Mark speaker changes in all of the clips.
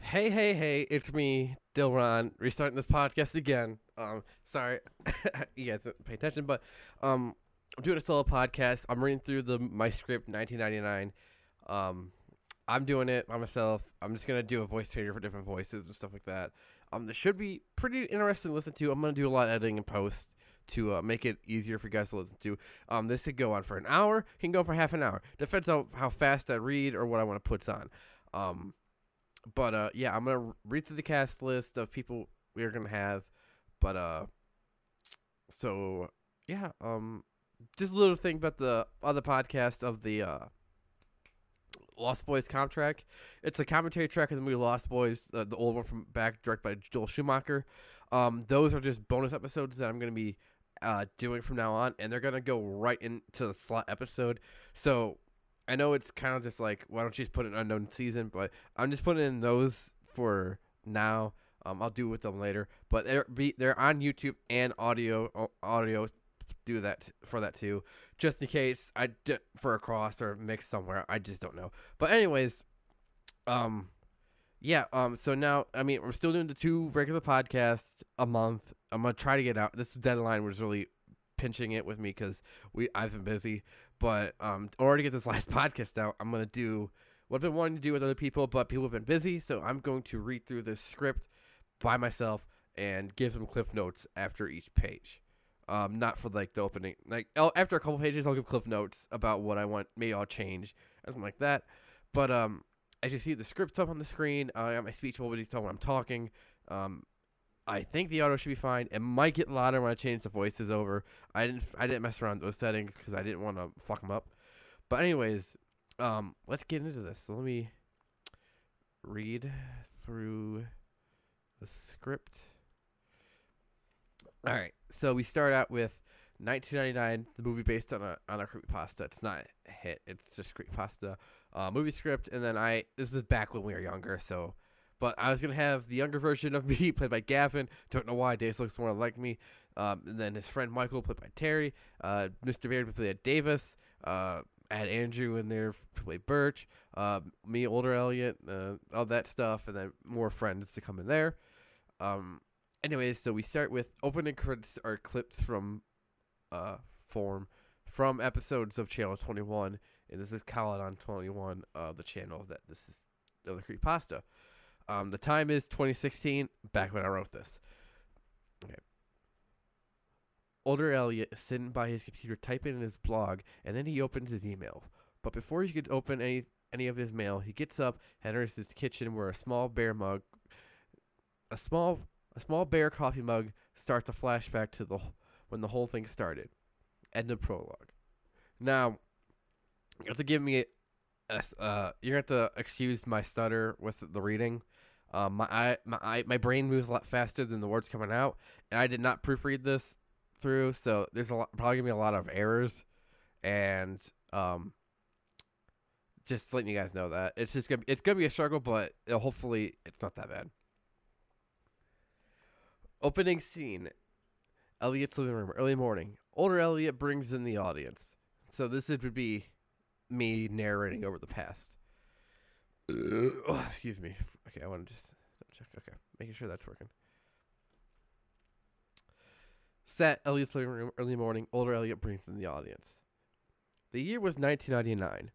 Speaker 1: Hey, hey, hey, it's me, Dilron, restarting this podcast again. Um, sorry, you guys didn't pay attention, but um, I'm doing a solo podcast. I'm reading through the my script 1999. Um, I'm doing it by myself. I'm just gonna do a voice changer for different voices and stuff like that. Um, this should be pretty interesting to listen to. I'm gonna do a lot of editing and post to uh, make it easier for you guys to listen to. Um, this could go on for an hour, can go for half an hour. Depends on how fast I read or what I want to put on. Um, but uh, yeah, I'm gonna read through the cast list of people we're gonna have. But uh, so yeah, um, just a little thing about the other podcast of the uh. Lost Boys comp track. It's a commentary track of the movie Lost Boys, uh, the old one from back, directed by Joel Schumacher. Um, those are just bonus episodes that I'm gonna be uh, doing from now on, and they're gonna go right into the slot episode. So I know it's kind of just like, why don't you just put an unknown season? But I'm just putting in those for now. Um, I'll do with them later, but they're be they're on YouTube and audio audio. Do that for that too, just in case I d- for a cross or mix somewhere. I just don't know. But anyways, um, yeah. Um, so now I mean we're still doing the two regular podcasts a month. I'm gonna try to get out. This deadline was really pinching it with me because we I've been busy. But um, in order to get this last podcast out, I'm gonna do what I've been wanting to do with other people, but people have been busy, so I'm going to read through this script by myself and give them cliff notes after each page. Um, not for like the opening. Like I'll, after a couple pages, I'll give cliff notes about what I want. Maybe I'll change something like that. But um, as you see, the script's up on the screen. I got my speech bubbles on when I'm talking. Um, I think the audio should be fine. It might get louder when I change the voices over. I didn't I didn't mess around those settings because I didn't want to fuck them up. But anyways, um, let's get into this. So let me read through the script. All right, so we start out with 1999, the movie based on a on a creepypasta. It's not a hit. It's just creepypasta uh, movie script. And then I this is back when we were younger, so but I was gonna have the younger version of me played by Gavin. Don't know why. Davis looks more like me. Um, and then his friend Michael played by Terry. Uh, Mr. Baird played by Davis. Uh, add Andrew in there play Birch. Uh, me, older Elliot, uh, all that stuff, and then more friends to come in there. Um, anyways, so we start with opening credits or clips from uh form from episodes of Channel Twenty One, and this is Colin on Twenty One, uh, the channel that this is of the Creep Pasta. Um, the time is 2016, back when I wrote this. Okay. Older Elliot is sitting by his computer typing in his blog, and then he opens his email. But before he could open any any of his mail, he gets up, and enters his kitchen where a small bear mug, a small a small bear coffee mug, starts a flashback to the when the whole thing started. End of prologue. Now, you have to give me, a, uh, you have to excuse my stutter with the reading. Um, my eye, my eye, my brain moves a lot faster than the words coming out, and I did not proofread this through, so there's a lot, probably gonna be a lot of errors, and um, just letting you guys know that it's just gonna it's gonna be a struggle, but uh, hopefully it's not that bad. Opening scene: Elliot's living room, early morning. Older Elliot brings in the audience, so this would be me narrating over the past. Uh, oh, excuse me. Okay, I want to just check. Okay, making sure that's working. Set Elliot's living room, early morning. Older Elliot brings in the audience. The year was 1999.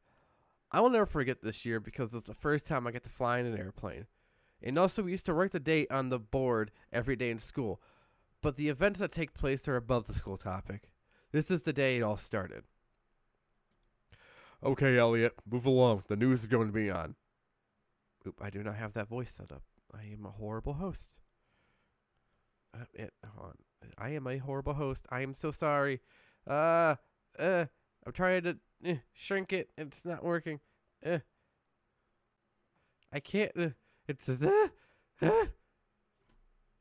Speaker 1: I will never forget this year because it was the first time I got to fly in an airplane. And also, we used to write the date on the board every day in school. But the events that take place are above the school topic. This is the day it all started. Okay, Elliot, move along. The news is going to be on. Oop, I do not have that voice set up. I am a horrible host. Uh, it. I am a horrible host. I am so sorry. Uh, uh, I'm trying to uh, shrink it. It's not working. Uh, I can't. Uh, it's uh, uh,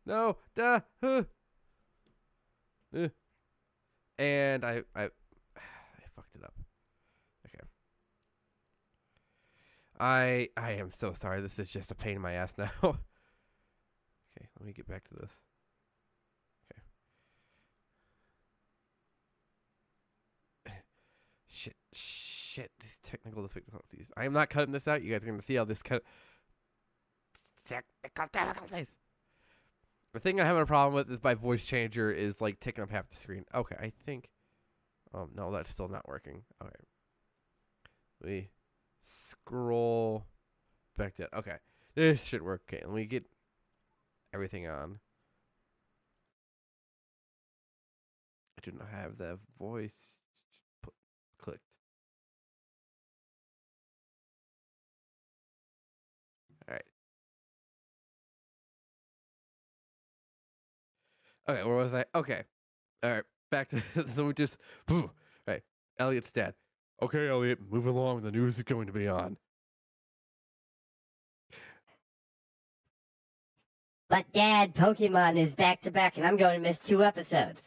Speaker 1: no, duh, uh, uh, and I, I fucked it up. Okay. I, I am so sorry. This is just a pain in my ass now. okay, let me get back to this. Okay. shit, shit, these technical difficulties. I am not cutting this out. You guys are to see how this cut. technical difficulties. The thing I'm having a problem with is my voice changer is like taking up half the screen. Okay, I think. Oh no, that's still not working. Okay. We scroll back to okay. This should work. Okay, let me get everything on. I do not have the voice put, clicked. All right. Okay, where was I? Okay. All right, back to so we just all right. Elliot's dad. Okay, Elliot, move along. The news is going to be on.
Speaker 2: But Dad, Pokemon is back to back, and I'm going to miss two episodes.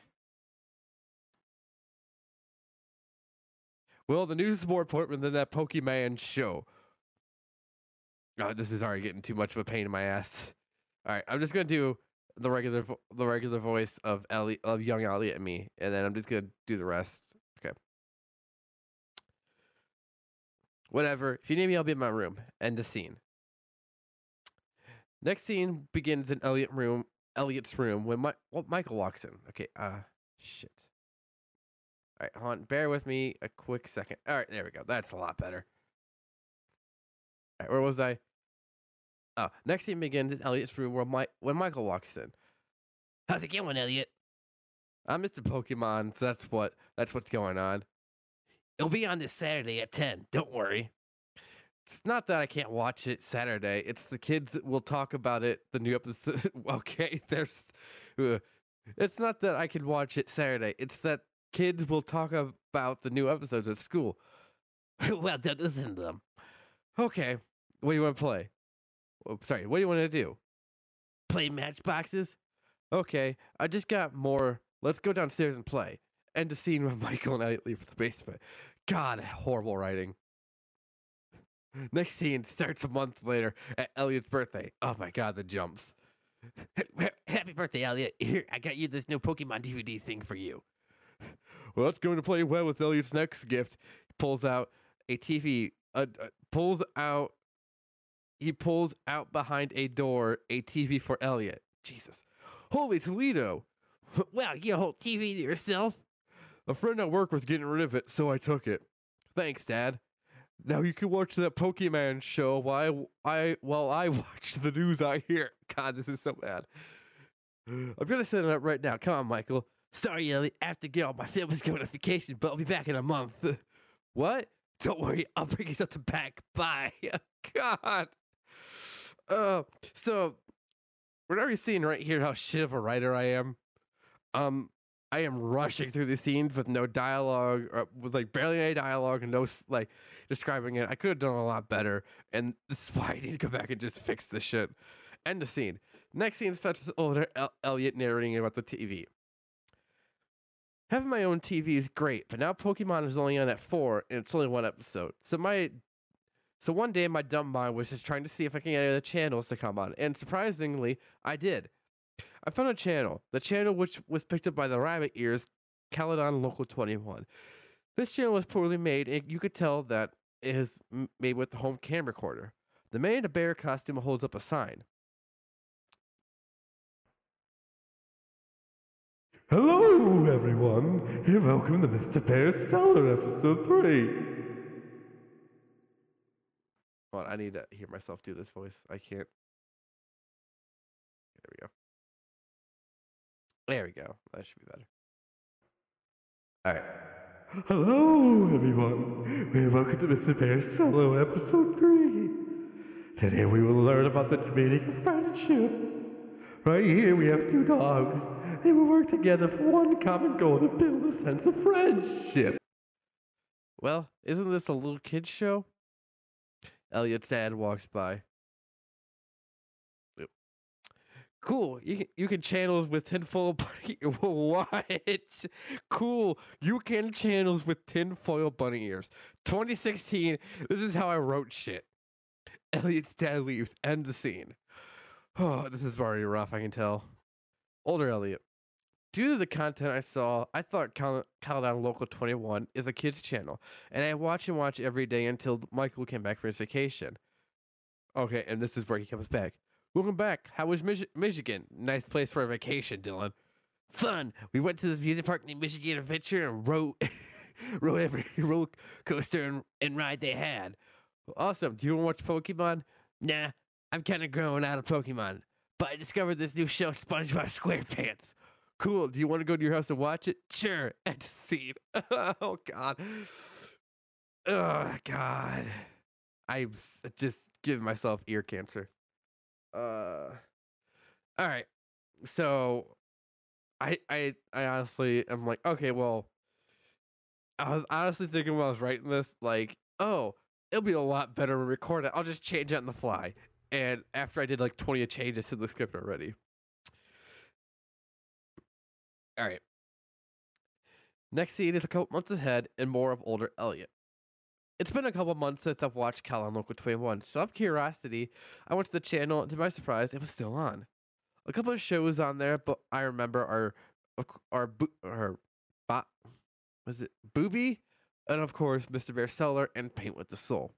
Speaker 1: Well, the news is more important than that Pokemon show. Oh, this is already getting too much of a pain in my ass. All right, I'm just gonna do the regular vo- the regular voice of Ellie of young Elliot and me, and then I'm just gonna do the rest. Okay. Whatever. If you need me, I'll be in my room. End the scene. Next scene begins in Elliot room. Elliot's room when my, well, Michael walks in. Okay. Uh, shit. All right, on. Bear with me a quick second. All right, there we go. That's a lot better. All right, where was I? Oh, next scene begins in Elliot's room where my, when Michael walks in. How's it going, Elliot? I'm Mr. Pokemon, so that's what that's what's going on. It'll be on this Saturday at ten. Don't worry. It's not that I can't watch it Saturday. It's the kids that will talk about it. The new episode. okay, there's. Uh, it's not that I can watch it Saturday. It's that kids will talk about the new episodes at school. well, listen to them. Okay, what do you want to play? Oh, sorry, what do you want to do? Play matchboxes? Okay, I just got more. Let's go downstairs and play. End the scene with Michael and Elliot leave for the basement. God, horrible writing. Next scene starts a month later at Elliot's birthday. Oh my god, the jumps. Happy birthday, Elliot. Here, I got you this new Pokemon DVD thing for you. Well, that's going to play well with Elliot's next gift. He pulls out a TV, uh, uh, pulls out, he pulls out behind a door a TV for Elliot. Jesus. Holy Toledo. Well, you hold TV to yourself. A friend at work was getting rid of it, so I took it. Thanks, Dad. Now you can watch that Pokemon show while I, while I watch the news I hear. God, this is so bad. I'm gonna set it up right now. Come on, Michael. Sorry, Ellie. I have to go. My family's going on vacation, but I'll be back in a month. what? Don't worry. I'll bring you something back. Bye. God. Uh, so we're already seeing right here how shit of a writer I am. Um, I am rushing through the scenes with no dialogue, or with like barely any dialogue and no like describing it. I could have done a lot better, and this is why I need to go back and just fix this shit. End the scene. Next scene starts with older El- Elliot narrating about the TV. Having my own TV is great, but now Pokemon is only on at four, and it's only one episode. So my, so one day my dumb mind was just trying to see if I can get any other channels to come on, and surprisingly, I did. I found a channel, the channel which was picked up by the Rabbit Ears, Caledon Local 21. This channel was poorly made, and you could tell that it is made with the home cam recorder. The man in a bear costume holds up a sign. Hello, everyone, and welcome to Mr. Bear's Cellar, episode 3. Hold on, I need to hear myself do this voice. I can't. There we go. There we go. That should be better. All right. Hello, everyone, welcome to Mr. Bear's Solo, episode 3. Today we will learn about the meaning of friendship. Right here we have two dogs. They will work together for one common goal to build a sense of friendship. Well, isn't this a little kid's show? Elliot's dad walks by. Cool. You can, you can channels with tinfoil bunny. What? Cool. You can channels with tinfoil bunny ears. 2016. This is how I wrote shit. Elliot's dad leaves. End the scene. Oh, this is already rough. I can tell. Older Elliot. Due to the content I saw, I thought Caledon Local 21 is a kids channel, and I watch and watch every day until Michael came back for his vacation. Okay, and this is where he comes back. Welcome back. How was Mich- Michigan? Nice place for a vacation, Dylan. Fun. We went to this music park named Michigan Adventure and rode, rode every roller coaster and, and ride they had. Awesome. Do you want to watch Pokemon? Nah, I'm kind of growing out of Pokemon. But I discovered this new show, SpongeBob SquarePants. Cool. Do you want to go to your house and watch it? Sure. End of scene. oh God. Oh God. I'm just giving myself ear cancer. Uh. All right. So, I I I honestly am like, okay, well, I was honestly thinking while I was writing this, like, oh, it'll be a lot better record it. I'll just change it on the fly. And after I did like 20 changes to the script already. All right. Next scene is a couple months ahead and more of older Elliot. It's been a couple months since I've watched Cal on Local 21, so out of curiosity, I went to the channel and to my surprise, it was still on. A couple of shows on there, but I remember are are Bo- are Bo- was it Booby, and of course Mr. Bear Cellar and Paint with the Soul,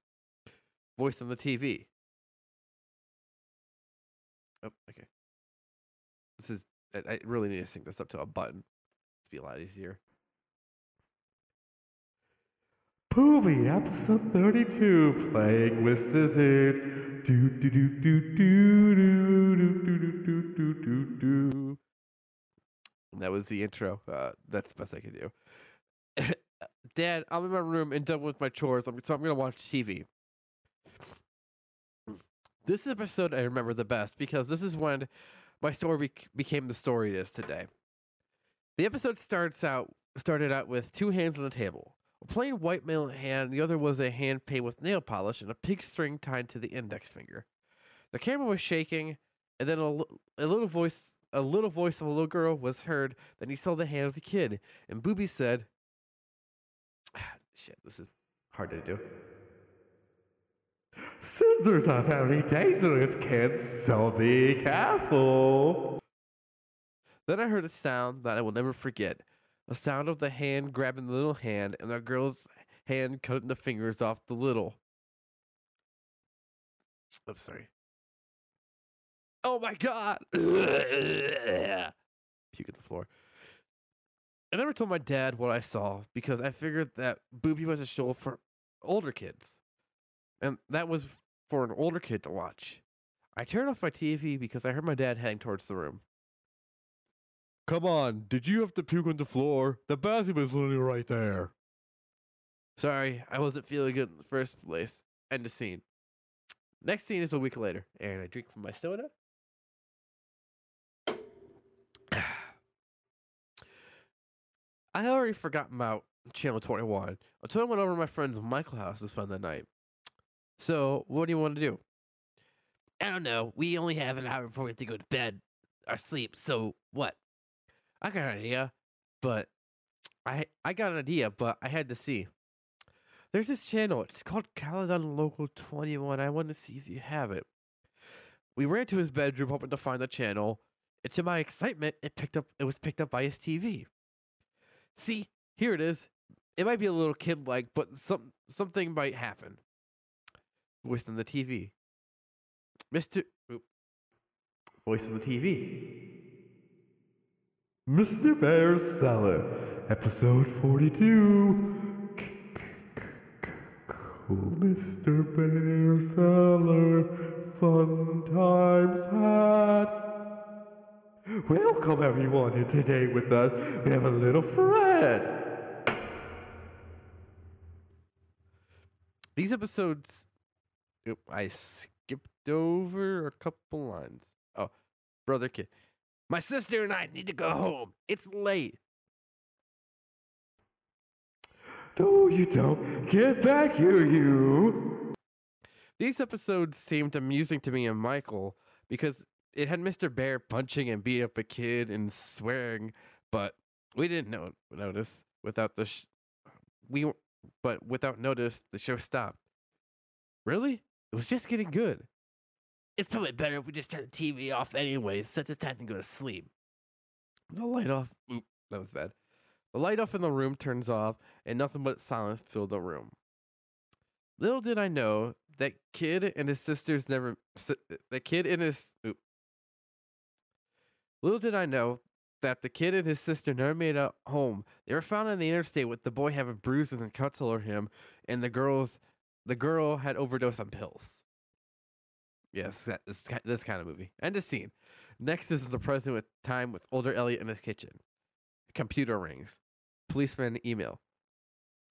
Speaker 1: voice on the TV. Oh, okay. This is I really need to sync this up to a button. It'd be a lot easier. Booby, episode 32, playing with scissors. Do do do do do do do do do do do do do. That was the intro. Uh, that's the best I can do. Dad, I'm in my room and done with my chores, so I'm gonna watch TV. This episode I remember the best because this is when my story bec- became the story it is today. The episode starts out started out with two hands on the table. A plain white male hand, the other was a hand painted with nail polish and a pig string tied to the index finger. The camera was shaking, and then a, a little voice a little voice of a little girl was heard. Then he saw the hand of the kid, and Booby said, ah, "Shit, this is hard to do." Scissors are very dangerous, kids, so be careful. Then I heard a sound that I will never forget. The sound of the hand grabbing the little hand and the girl's hand cutting the fingers off the little. I'm sorry. Oh my god! Puke at the floor. I never told my dad what I saw because I figured that Booby was a show for older kids. And that was for an older kid to watch. I turned off my TV because I heard my dad heading towards the room. Come on, did you have to puke on the floor? The bathroom is literally right there. Sorry, I wasn't feeling good in the first place. End of scene. Next scene is a week later, and I drink from my soda. I already forgot about Channel 21 until I went over to my friend's Michael house to spend the night. So, what do you want to do? I don't know. We only have an hour before we have to go to bed or sleep. So, what? I got an idea, but I I got an idea, but I had to see. There's this channel. It's called Caledon Local 21. I want to see if you have it. We ran to his bedroom hoping to find the channel, and to my excitement, it picked up. It was picked up by his TV. See, here it is. It might be a little kid-like, but some something might happen. Voice on the TV. Mister. oop. Voice on the TV. Mr. Bear Cellar, episode 42. Oh, Mr. Bear Cellar, fun times had. Welcome, everyone, and today with us we have a little Fred. These episodes, I skipped over a couple lines. Oh, brother kid. My sister and I need to go home. It's late. No, you don't. Get back here, you. These episodes seemed amusing to me and Michael because it had Mr. Bear punching and beating up a kid and swearing, but we didn't know notice without the sh- we but without notice the show stopped. Really? It was just getting good. It's probably better if we just turn the TV off anyways, since it's time to go to sleep. The light off. Oop, that was bad. The light off in the room turns off, and nothing but silence filled the room. Little did I know that kid and his sisters never. The kid and his. Oop. Little did I know that the kid and his sister never made it home. They were found on the interstate with the boy having bruises and cuts all over him, and the girls, the girl had overdosed on pills. Yes, this this kind of movie. End of scene. Next is the present with time with older Elliot in his kitchen. Computer rings. Policeman email.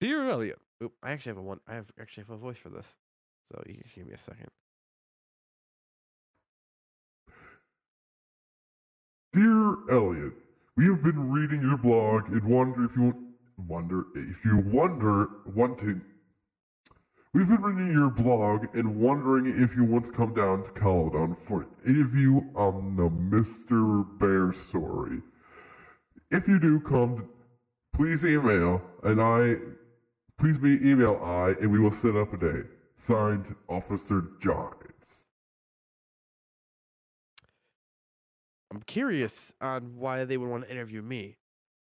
Speaker 1: Dear Elliot. Oop, I actually have a one. I have actually have a voice for this. So you give me a second.
Speaker 3: Dear Elliot, we have been reading your blog and wonder if you wonder if you wonder wanting. We've been reading your blog and wondering if you want to come down to Caledon for an interview on the Mr. Bear story. If you do come, please email and I, please be email I and we will set up a date. Signed, Officer Giles.
Speaker 1: I'm curious on why they would want to interview me.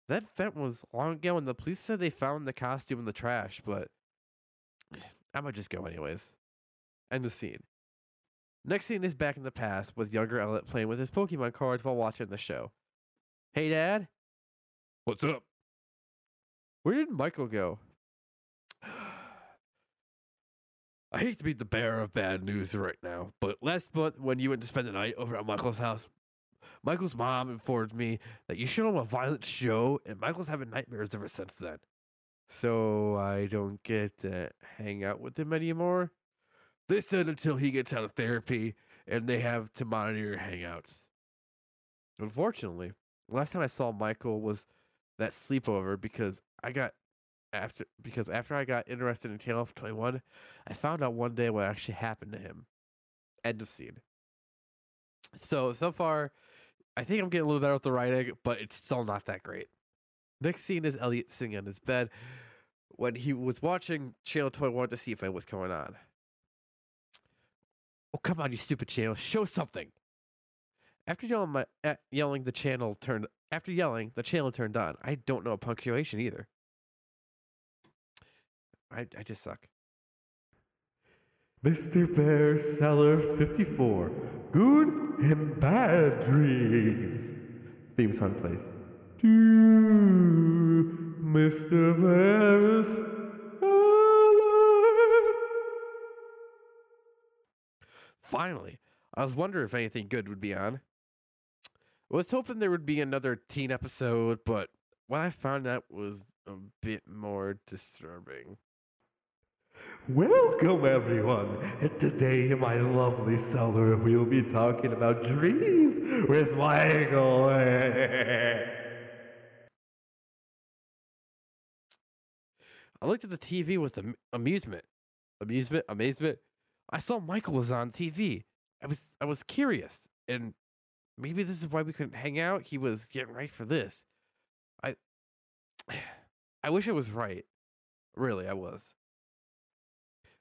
Speaker 1: That event was long ago, and the police said they found the costume in the trash, but I might just go anyways. End of scene. Next scene is back in the past with younger Elliot playing with his Pokemon cards while watching the show. Hey, Dad. What's up? Where did Michael go? I hate to be the bearer of bad news right now, but last month when you went to spend the night over at Michael's house, Michael's mom informed me that you showed him a violent show, and Michael's having nightmares ever since then. So I don't get to hang out with him anymore. They said until he gets out of therapy, and they have to monitor hangouts. Unfortunately, last time I saw Michael was that sleepover because I got after because after I got interested in Twenty One, I found out one day what actually happened to him. End of scene. So so far, I think I'm getting a little better with the writing, but it's still not that great. Next scene is Elliot sitting on his bed when he was watching Channel 21 to see if it was going on. Oh, come on, you stupid channel. Show something. After yelling, my, uh, yelling, the channel turned. After yelling, the channel turned on. I don't know punctuation either. I I just suck. Mr. Bear Cellar 54. Good and bad dreams. Theme song plays. To Mr. Cellar. Finally, I was wondering if anything good would be on. I was hoping there would be another teen episode, but what I found out was a bit more disturbing. Welcome, everyone. And today, in my lovely cellar, we'll be talking about dreams with Michael. I looked at the TV with am- amusement, amusement, amazement. I saw Michael was on TV. I was, I was curious, and maybe this is why we couldn't hang out. He was getting right for this. I, I wish I was right. Really, I was.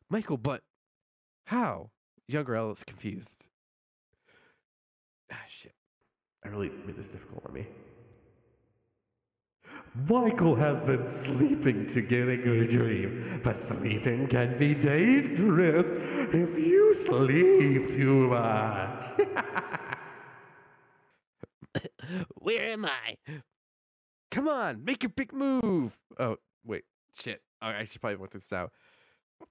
Speaker 1: Michael, but how? Younger Ellis confused. Ah, shit. I really made this difficult on me. Michael has been sleeping to get a good dream, but sleeping can be dangerous if you sleep too much. Where am I? Come on, make your big move. Oh, wait, shit. Oh, I should probably want this out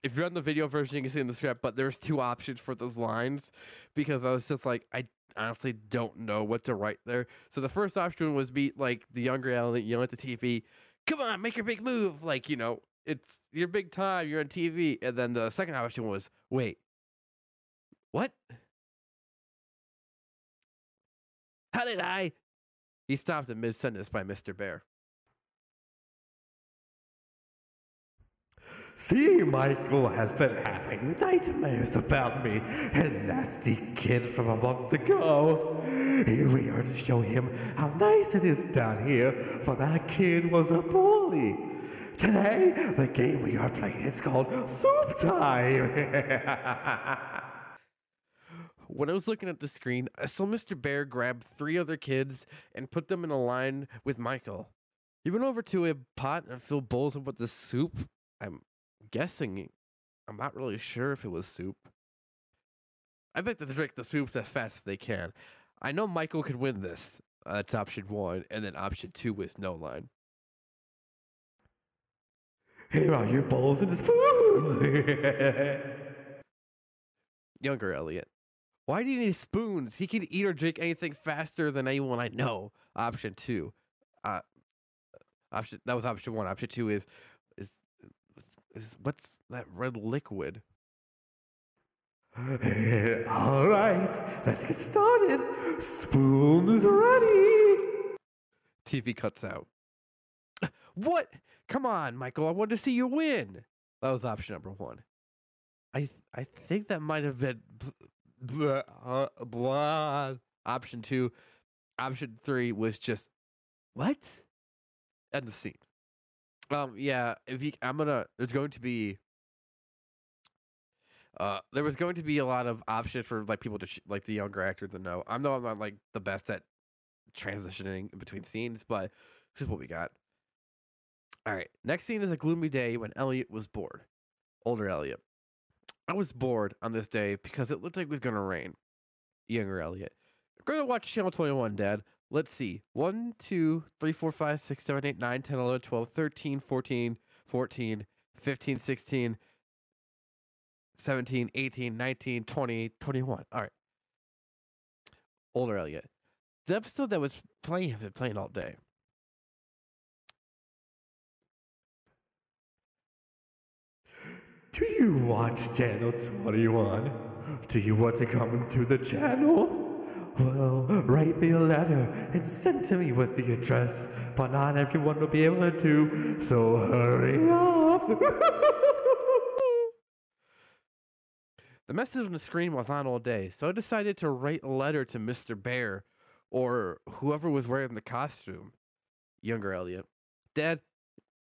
Speaker 1: if you're on the video version, you can see in the script, but there's two options for those lines because I was just like, I honestly don't know what to write there. So the first option was be like the younger Elliot yelling at the TV, "Come on, make your big move!" Like you know, it's your big time. You're on TV. And then the second option was, wait, what? How did I? He stopped in mid sentence by Mr. Bear. See, Michael has been having nightmares about me, and the kid from a month ago. Here we are to show him how nice it is down here, for that kid was a bully. Today, the game we are playing is called Soup Time. when I was looking at the screen, I saw Mr. Bear grab three other kids and put them in a line with Michael. He went over to a pot and filled bowls with the soup. I'm guessing I'm not really sure if it was soup. I bet they drink the soups as fast as they can. I know Michael could win this. Uh, that's option one, and then option two was no line. Here are your bowls and spoons. Younger Elliot. Why do you need spoons? He can eat or drink anything faster than anyone I know. Option two. Uh, option that was option one. Option two is is is what's that red liquid? All right, let's get started. Spoons ready. TV cuts out. What? Come on, Michael. I wanted to see you win. That was option number one. I th- I think that might have been bl- blah, uh, blah. option two. Option three was just what? End the scene. Um. Yeah. If you, I'm gonna. There's going to be. Uh, there was going to be a lot of options for like people to sh- like the younger actors to know. I know I'm not like the best at transitioning between scenes, but this is what we got. All right. Next scene is a gloomy day when Elliot was bored. Older Elliot. I was bored on this day because it looked like it was to rain. Younger Elliot. Going to watch Channel 21, Dad. Let's see. 1, 2, 3, 4, 5, 6, 7, 8, 9, 10, 11, 12, 13, 14, 14, 15, 16, 17, 18, 19, 20, 21. All right. Older Elliot. The episode that was playing, have been playing all day. Do you watch Channel 21? Do you want to come to the channel? Well, write me a letter and send to me with the address, but not everyone will be able to, so hurry up. the message on the screen was on all day, so I decided to write a letter to Mr. Bear or whoever was wearing the costume. Younger Elliot. Dad,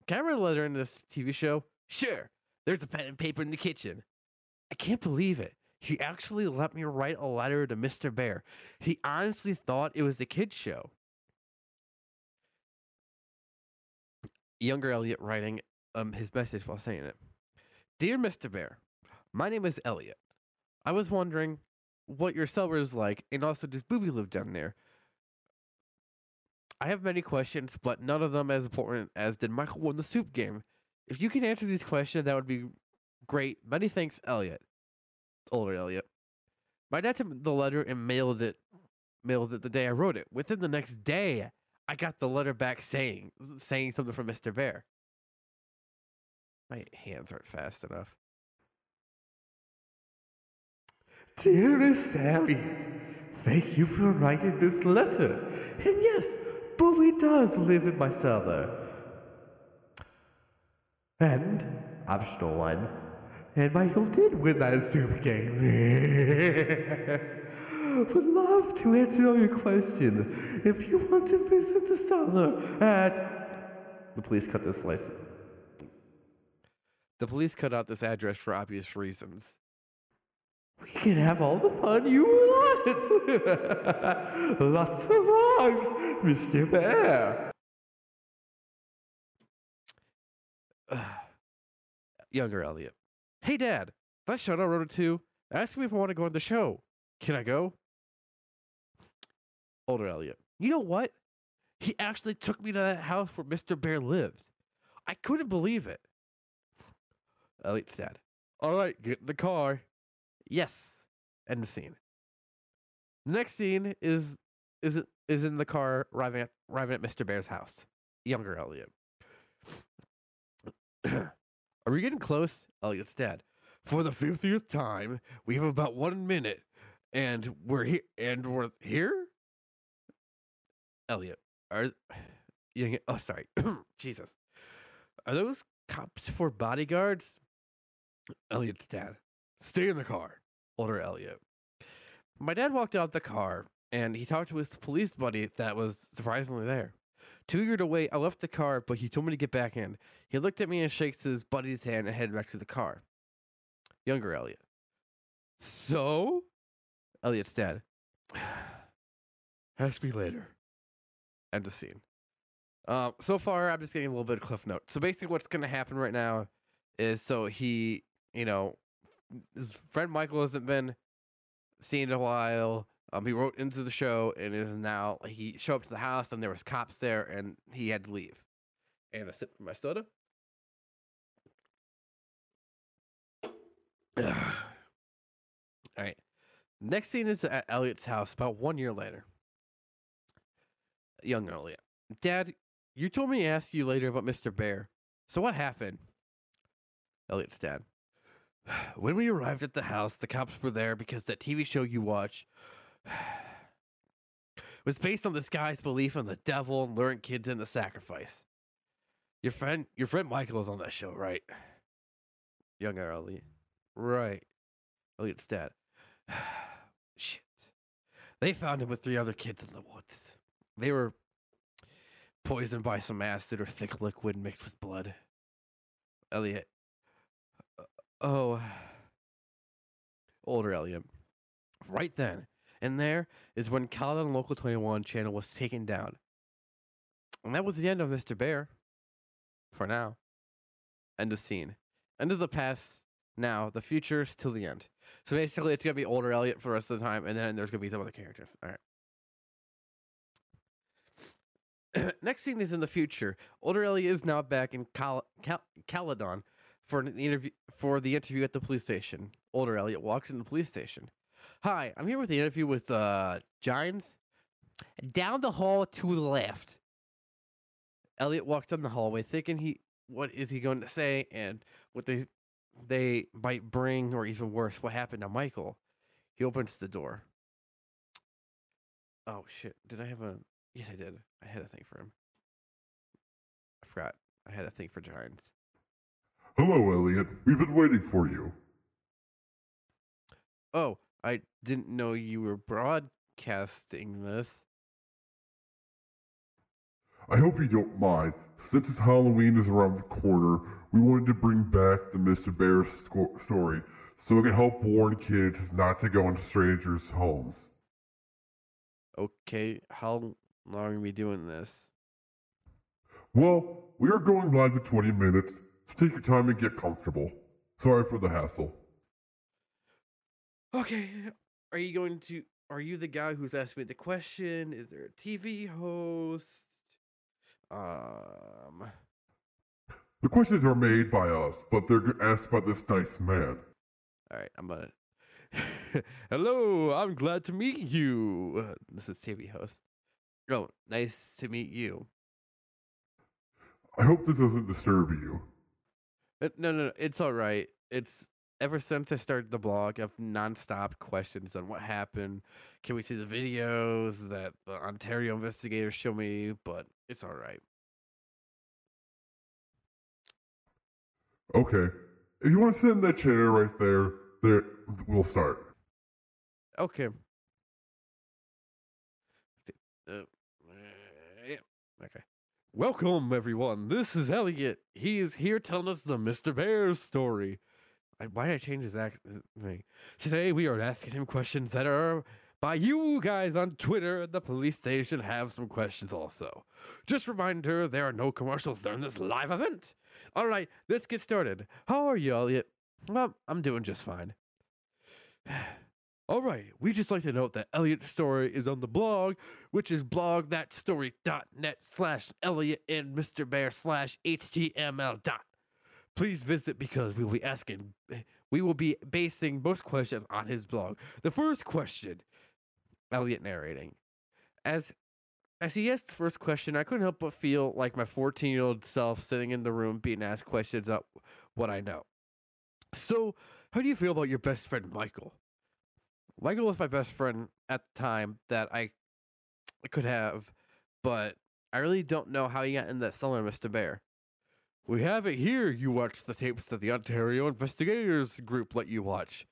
Speaker 1: can I write a letter in this TV show? Sure. There's a pen and paper in the kitchen. I can't believe it. He actually let me write a letter to Mr. Bear. He honestly thought it was a kid's show. Younger Elliot writing um his message while saying it. Dear Mr. Bear, my name is Elliot. I was wondering what your cellar is like, and also does Booby live down there? I have many questions, but none of them as important as did Michael win the soup game. If you can answer these questions, that would be great. Many thanks, Elliot. Older Elliot. My dad took the letter and mailed it mailed it the day I wrote it. Within the next day, I got the letter back saying saying something from Mr. Bear. My hands aren't fast enough. Dearest Elliot, thank you for writing this letter. And yes, Booby does live in my cellar. And optional one. And Michael did win that soup game. Would love to answer all your questions. If you want to visit the cellar at the police cut this license. The police cut out this address for obvious reasons. We can have all the fun you want. Lots of hugs, Mr. Bear. Younger Elliot. Hey, Dad. That shout out wrote it too. Ask me if I want to go on the show. Can I go? Older Elliot. You know what? He actually took me to that house where Mr. Bear lives. I couldn't believe it. Elliot's dad. All right, get in the car. Yes. End the scene. The next scene is is is in the car arriving at arriving at Mr. Bear's house. Younger Elliot. Are we getting close? Elliot's dad. For the fiftieth time, we have about one minute, and we're here. And we're here. Elliot, are you? Oh, sorry. Jesus. Are those cops for bodyguards? Elliot's dad. Stay in the car. Older Elliot. My dad walked out the car and he talked to his police buddy that was surprisingly there. Two years away, I left the car, but he told me to get back in. He looked at me and shakes his buddy's hand and headed back to the car. Younger Elliot. So? Elliot's dad. Ask me later. End the scene. Um, so far, I'm just getting a little bit of cliff note. So basically, what's going to happen right now is so he you know, his friend Michael hasn't been seen in a while. Um, he wrote into the show and is now he showed up to the house and there was cops there and he had to leave. And a sip of my soda. All right. Next scene is at Elliot's house about one year later. Young Elliot. Dad, you told me to ask you later about Mr. Bear. So what happened? Elliot's dad. When we arrived at the house, the cops were there because that TV show you watch was based on this guy's belief in the devil and luring kids into sacrifice. Your friend, your friend Michael is on that show, right? Young Elliot. Right. Elliot's dad. Shit. They found him with three other kids in the woods. They were poisoned by some acid or thick liquid mixed with blood. Elliot. Uh, oh. Older Elliot. Right then. And there is when Caledon Local 21 channel was taken down. And that was the end of Mr. Bear. For now. End of scene. End of the past. Now, the future till the end. So basically, it's gonna be older Elliot for the rest of the time, and then there's gonna be some other characters. All right. Next scene is in the future. Older Elliot is now back in Cal- Cal- Caledon for an interview for the interview at the police station. Older Elliot walks in the police station. Hi, I'm here with the interview with uh Giants. Down the hall to the left. Elliot walks down the hallway thinking he what is he going to say and what they they might bring, or even worse, what happened to Michael. He opens the door. Oh shit! Did I have a? Yes, I did. I had a thing for him. I forgot. I had a thing for Giants.
Speaker 3: Hello, Elliot. We've been waiting for you.
Speaker 1: Oh, I didn't know you were broadcasting this.
Speaker 3: I hope you don't mind. Since it's Halloween is around the corner, we wanted to bring back the Mr. Bear sco- story so we can help warn kids not to go into strangers' homes.
Speaker 1: Okay, how long are we doing this?
Speaker 3: Well, we are going live in 20 minutes, so take your time and get comfortable. Sorry for the hassle.
Speaker 1: Okay, are you going to? Are you the guy who's asking me the question? Is there a TV host? Um.
Speaker 3: The questions are made by us, but they're asked by this nice man.
Speaker 1: All right, I'm gonna. Hello, I'm glad to meet you. This is TV host. Oh, nice to meet you.
Speaker 3: I hope this doesn't disturb you.
Speaker 1: Uh, no, no, no, it's all right. It's ever since I started the blog, I've nonstop questions on what happened. Can we see the videos that the Ontario investigators show me? But it's all right.
Speaker 3: Okay. If you want to sit in that chair right there, there we'll start.
Speaker 1: Okay. Uh, yeah. Okay. Welcome, everyone. This is Elliot. He is here telling us the Mr. Bear story. I, why did I change his accent? Uh, Today we are asking him questions that are by you guys on Twitter. The police station have some questions also. Just reminder, there are no commercials during this live event. All right, let's get started. How are you, Elliot? Well, I'm doing just fine. All right, we just like to note that Elliot's story is on the blog, which is blog.story.net slash Elliot and Mr. Bear slash HTML dot. Please visit because we will be asking, we will be basing most questions on his blog. The first question, Elliot narrating. As as he asked the first question, I couldn't help but feel like my 14 year old self sitting in the room being asked questions about what I know. So, how do you feel about your best friend, Michael? Michael was my best friend at the time that I could have, but I really don't know how he got in that cellar, Mr. Bear. We have it here. You watched the tapes that the Ontario Investigators Group let you watch.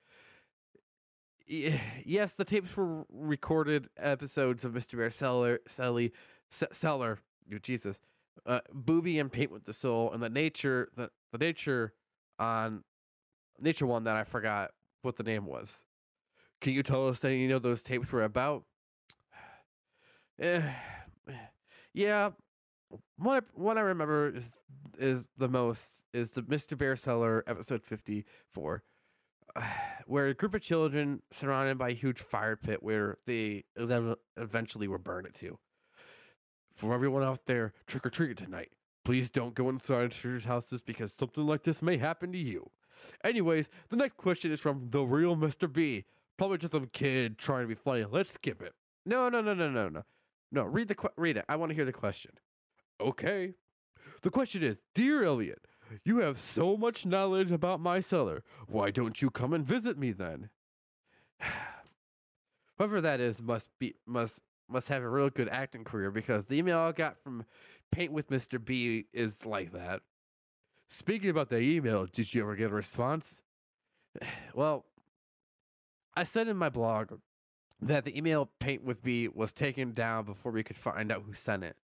Speaker 1: Yes, the tapes were recorded episodes of Mr. Bear Cellar, Sally, S- Cellar, oh, Jesus, uh, Booby and Paint with the Soul, and the nature, the, the nature on nature one that I forgot what the name was. Can you tell us anything you know those tapes were about? Eh, yeah, one I, one I remember is is the most is the Mr. Bear Cellar episode fifty four, where a group of children surrounded by a huge fire pit where they ev- eventually were burned to. For everyone out there, trick or treat tonight. Please don't go inside strangers' houses because something like this may happen to you. Anyways, the next question is from the real Mr. B. Probably just some kid trying to be funny. Let's skip it. No, no, no, no, no, no. No, read the read it. I want to hear the question. Okay. The question is, dear Elliot, you have so much knowledge about my cellar. Why don't you come and visit me then? Whoever that is must be must must have a real good acting career because the email I got from Paint with Mr. B is like that. Speaking about the email, did you ever get a response? Well, I said in my blog that the email Paint with B was taken down before we could find out who sent it.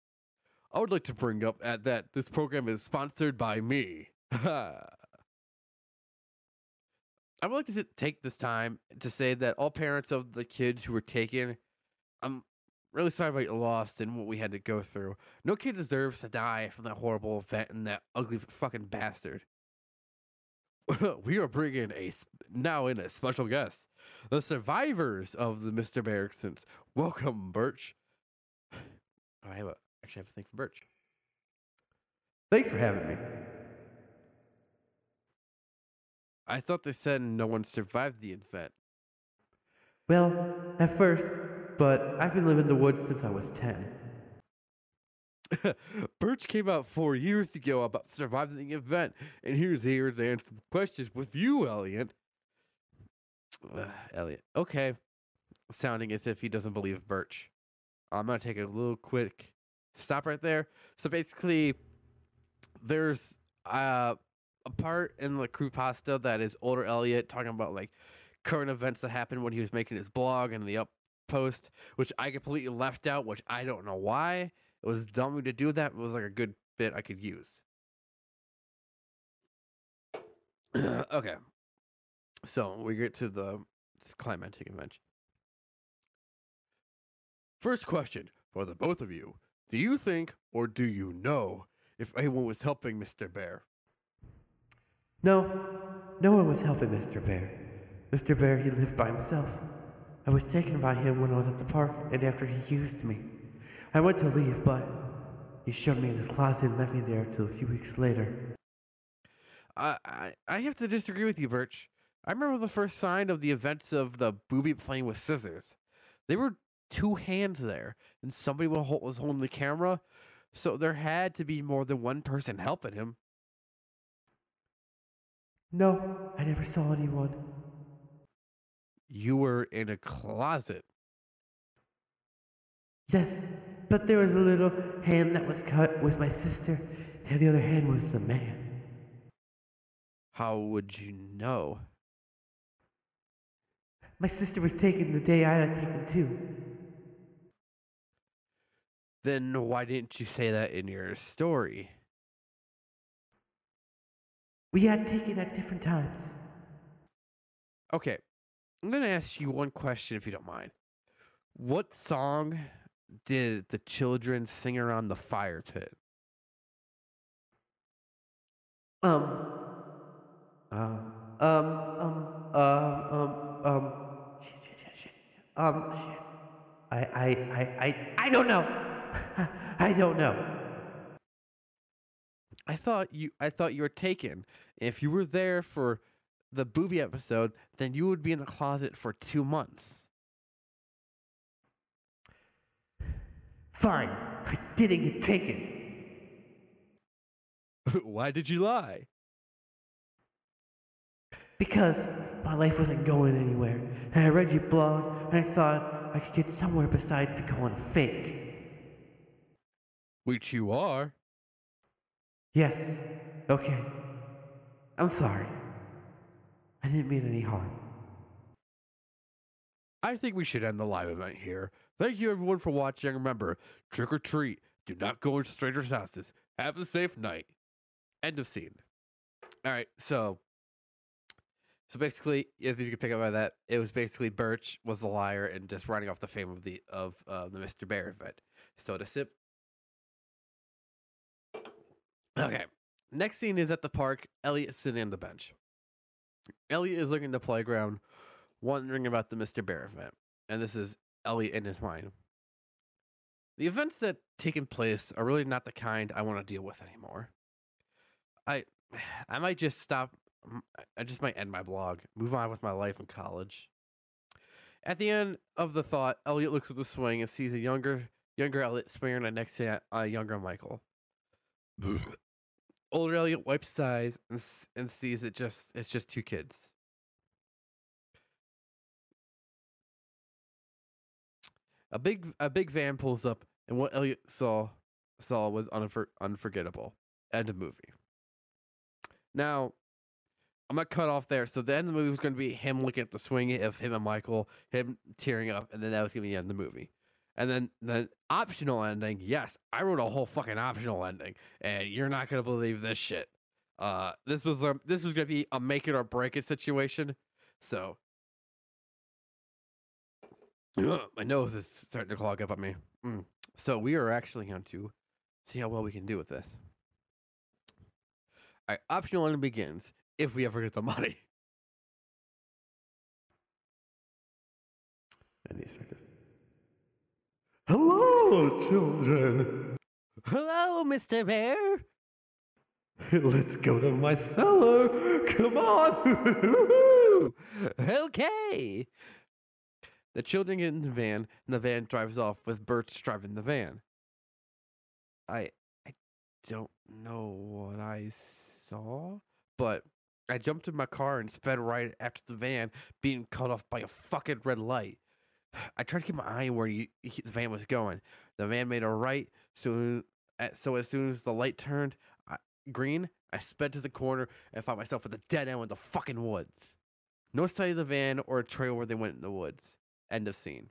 Speaker 1: I would like to bring up at that this program is sponsored by me. I would like to take this time to say that all parents of the kids who were taken, I'm really sorry about your loss and what we had to go through. No kid deserves to die from that horrible event and that ugly fucking bastard. we are bringing a now in a special guest, the survivors of the Mr. Bear accidents. Welcome, Birch. I have a actually have a thing for Birch. Thanks for having me. I thought they said no one survived the event.
Speaker 4: Well, at first, but I've been living in the woods since I was 10.
Speaker 1: Birch came out four years ago about surviving the event, and here's here to answer some questions with you, Elliot. Ugh, Elliot, okay. Sounding as if he doesn't believe Birch. I'm gonna take a little quick stop right there. So basically, there's uh, a part in the creepypasta that is older Elliot talking about like current events that happened when he was making his blog and the up post, which I completely left out, which I don't know why. It was dumb to do that. It was like a good bit I could use. okay. So we get to the this climatic convention. First question for the both of you. Do you think or do you know if anyone was helping Mr. Bear?
Speaker 4: No, no one was helping Mr. Bear. Mr. Bear, he lived by himself. I was taken by him when I was at the park, and after he used me. I went to leave, but he showed me in his closet and left me there till a few weeks later.
Speaker 1: I, I I have to disagree with you, Birch. I remember the first sign of the events of the booby playing with scissors. They were two hands there, and somebody was holding the camera, so there had to be more than one person helping him.
Speaker 4: No, I never saw anyone.
Speaker 1: You were in a closet.
Speaker 4: Yes, but there was a little hand that was cut was my sister, and the other hand was the man.
Speaker 1: How would you know?
Speaker 4: My sister was taken the day I had taken too.
Speaker 1: Then why didn't you say that in your story?
Speaker 4: We had taken at different times.
Speaker 1: Okay, I'm gonna ask you one question if you don't mind. What song did the children sing around the fire pit?
Speaker 4: Um. Um. um. Um. Um. Um. Um. Shit. Shit. Shit. Shit. Um. Shit. I. I. I. I. I don't know. I don't know.
Speaker 1: I thought you I thought you were taken. If you were there for the booby episode, then you would be in the closet for two months.
Speaker 4: Fine. I didn't get taken.
Speaker 1: Why did you lie?
Speaker 4: Because my life wasn't going anywhere. And I read your blog, and I thought I could get somewhere besides becoming a fake.
Speaker 1: Which you are.
Speaker 4: Yes. Okay. I'm sorry. I didn't mean any harm.
Speaker 1: I think we should end the live event here. Thank you everyone for watching. Remember, trick or treat. Do not go into strangers' houses. Have a safe night. End of scene. All right, so so basically, as you can pick up by that, it was basically Birch was the liar and just writing off the fame of the of uh, the Mr. Bear event. So to sip Okay. Next scene is at the park. Elliot sitting on the bench. Elliot is looking at the playground, wondering about the Mr. Bear event. And this is Elliot in his mind. The events that taken place are really not the kind I want to deal with anymore. I I might just stop I just might end my blog, move on with my life in college. At the end of the thought, Elliot looks at the swing and sees a younger younger Elliot swinging next to a younger Michael. Older Elliot wipes his eyes and, and sees it just it's just two kids. A big a big van pulls up, and what Elliot saw saw was unfor- unforgettable. End of movie. Now, I'm gonna cut off there. So the end of the movie was gonna be him looking at the swing of him and Michael, him tearing up, and then that was gonna be the end of the movie. And then the optional ending, yes, I wrote a whole fucking optional ending, and you're not gonna believe this shit. Uh, this was a, this was gonna be a make it or break it situation. So my nose is starting to clog up on me. Mm. So we are actually going to see how well we can do with this. All right, optional ending begins if we ever get the money.
Speaker 4: Starts. Hello, children.
Speaker 1: Hello, Mr. Bear.
Speaker 4: Let's go to my cellar. Come on.
Speaker 1: okay. The children get in the van, and the van drives off with Birch driving the van. I I don't know what I saw, but I jumped in my car and sped right after the van being cut off by a fucking red light. I tried to keep my eye on where you, he- the van was going. The van made a right, so so as soon as the light turned I, green, I sped to the corner and found myself at the dead end with the fucking woods. No sight of the van or a trail where they went in the woods. End of scene.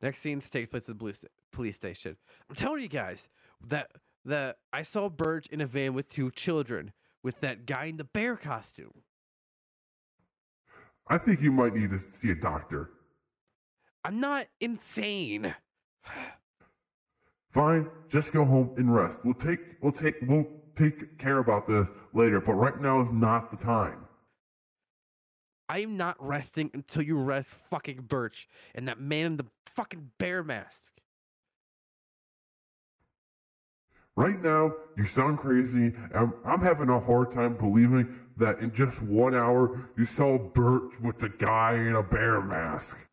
Speaker 1: Next scene takes place at the police, station. I'm telling you guys that that I saw Birch in a van with two children with that guy in the bear costume.
Speaker 3: I think you might need to see a doctor.
Speaker 1: I'm not insane.
Speaker 3: Fine, just go home and rest. We'll take we'll take we'll take care about this later, but right now is not the time.
Speaker 1: I'm not resting until you rest fucking Birch and that man in the fucking bear mask.
Speaker 3: Right now, you sound crazy. I'm, I'm having a hard time believing that in just one hour you saw Bert with the guy in a bear mask.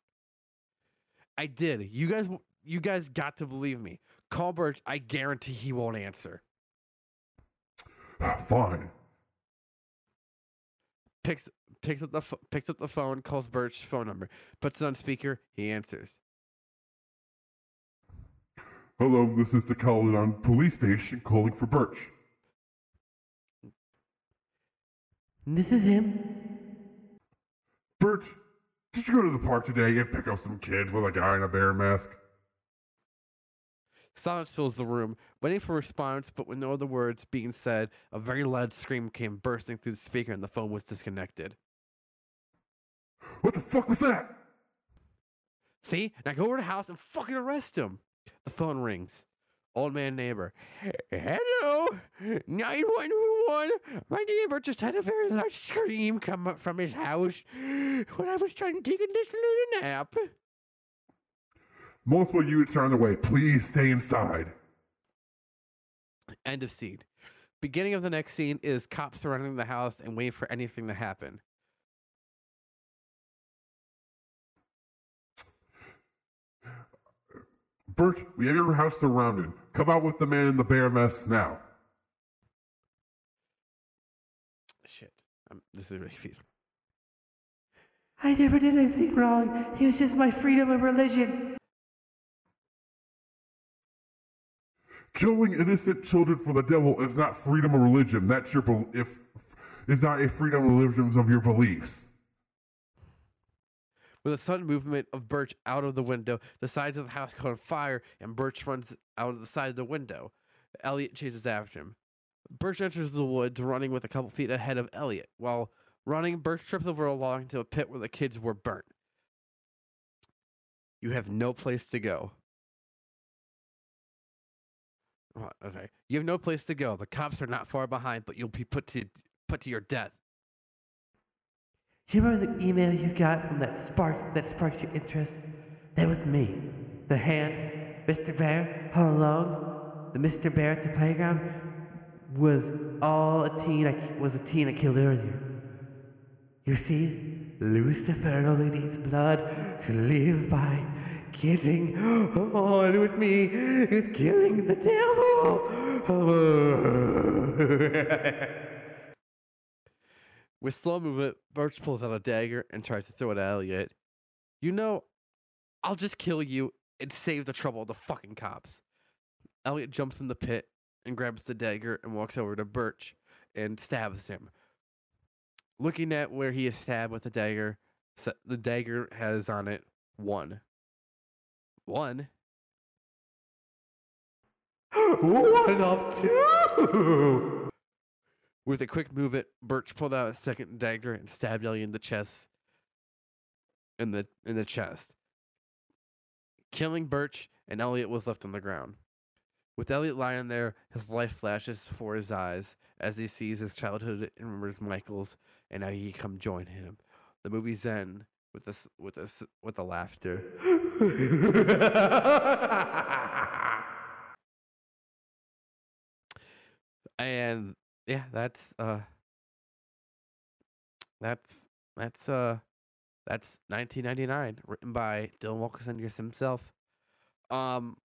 Speaker 1: I did. You guys you guys got to believe me. Call Birch, I guarantee he won't answer.
Speaker 3: Fine.
Speaker 1: Picks picks up the picks up the phone, calls Birch's phone number, puts it on speaker, he answers.
Speaker 3: Hello, this is the Caledon Police Station calling for Birch.
Speaker 4: This is him.
Speaker 3: Bert, did you go to the park today and pick up some kids with a guy in a bear mask?
Speaker 1: Silence fills the room, waiting for a response, but with no other words being said, a very loud scream came bursting through the speaker and the phone was disconnected.
Speaker 3: What the fuck was that?
Speaker 1: See? Now go over to the house and fucking arrest him. The phone rings. Old man neighbor. Hello? 911. My neighbor just had a very loud scream come up from his house when I was trying to take a nice little nap.
Speaker 3: Multiple units are on the way. Please stay inside.
Speaker 1: End of scene. Beginning of the next scene is cops surrounding the house and waiting for anything to happen.
Speaker 3: Bert, we have your house surrounded. Come out with the man in the bear mask now.
Speaker 1: Shit. Um, this is really confusing.
Speaker 4: I never did anything wrong. It was just my freedom of religion.
Speaker 3: Killing innocent children for the devil is not freedom of religion. That's your bel if is not a freedom of religions of your beliefs.
Speaker 1: With a sudden movement of Birch out of the window, the sides of the house caught on fire, and Birch runs out of the side of the window. Elliot chases after him. Birch enters the woods, running with a couple feet ahead of Elliot. While running, Birch trips over a log into a pit where the kids were burnt. You have no place to go. Okay. You have no place to go. The cops are not far behind, but you'll be put to put to your death.
Speaker 4: You remember the email you got from that spark that sparked your interest? That was me. The hand, Mr. Bear, all along. The Mr. Bear at the playground was all a teen. I was a teen I killed earlier. You see, Lucifer only needs blood to live by getting on with me. Is killing the devil.
Speaker 1: With slow movement, Birch pulls out a dagger and tries to throw it at Elliot. You know, I'll just kill you and save the trouble of the fucking cops. Elliot jumps in the pit and grabs the dagger and walks over to Birch and stabs him. Looking at where he is stabbed with the dagger, the dagger has on it one. One?
Speaker 4: One of two.
Speaker 1: With a quick movement, Birch pulled out a second dagger and stabbed Elliot in the chest. In the in the chest. Killing Birch, and Elliot was left on the ground. With Elliot lying there, his life flashes before his eyes as he sees his childhood and remembers Michael's, and now he come join him. The movie's end with this with this with the laughter. and yeah, that's uh that's that's uh that's 1999 written by Dylan just himself. Um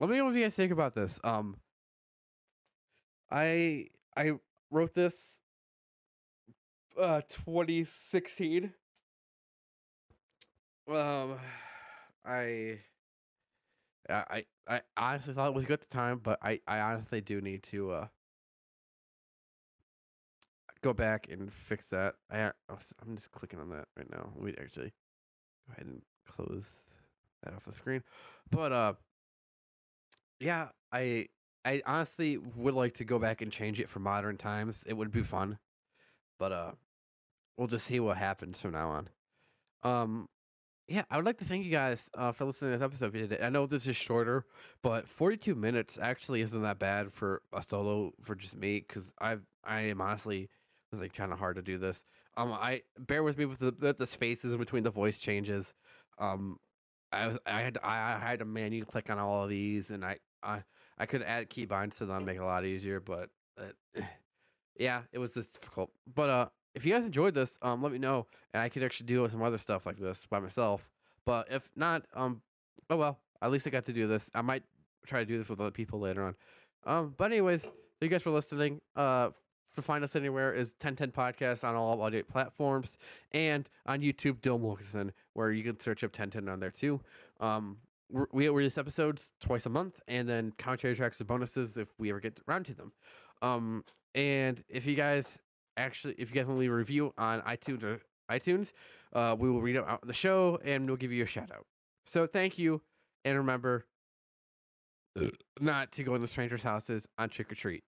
Speaker 1: let me know what you guys think about this. Um I I wrote this uh 2016. Um I I I I honestly thought it was good at the time, but I I honestly do need to uh go back and fix that. I I'm just clicking on that right now. Me actually go ahead and close that off the screen. But uh yeah, I I honestly would like to go back and change it for modern times. It would be fun. But uh we'll just see what happens from now on. Um yeah, I would like to thank you guys uh, for listening to this episode. Did. I know this is shorter, but 42 minutes actually isn't that bad for a solo for just me because I I am honestly it was like kind of hard to do this. Um, I bear with me with the the, spaces in between the voice changes. Um, I was I had I, I had to manually click on all of these, and I I I could add keybinds to them, make it a lot easier, but uh, yeah, it was just difficult. But uh, if you guys enjoyed this, um, let me know, and I could actually do some other stuff like this by myself. But if not, um, oh well, at least I got to do this. I might try to do this with other people later on. Um, but anyways, thank you guys for listening. Uh, to find us anywhere is 1010 Podcast on all audio platforms and on YouTube, Dylan Wilkinson, where you can search up 1010 on there too. Um, we're- release episodes twice a month, and then commentary tracks and bonuses if we ever get around to them. Um, and if you guys actually, if you guys want to leave a review on iTunes or iTunes, uh, we will read it out on the show and we'll give you a shout out. So thank you, and remember not to go into strangers' houses on trick or treat.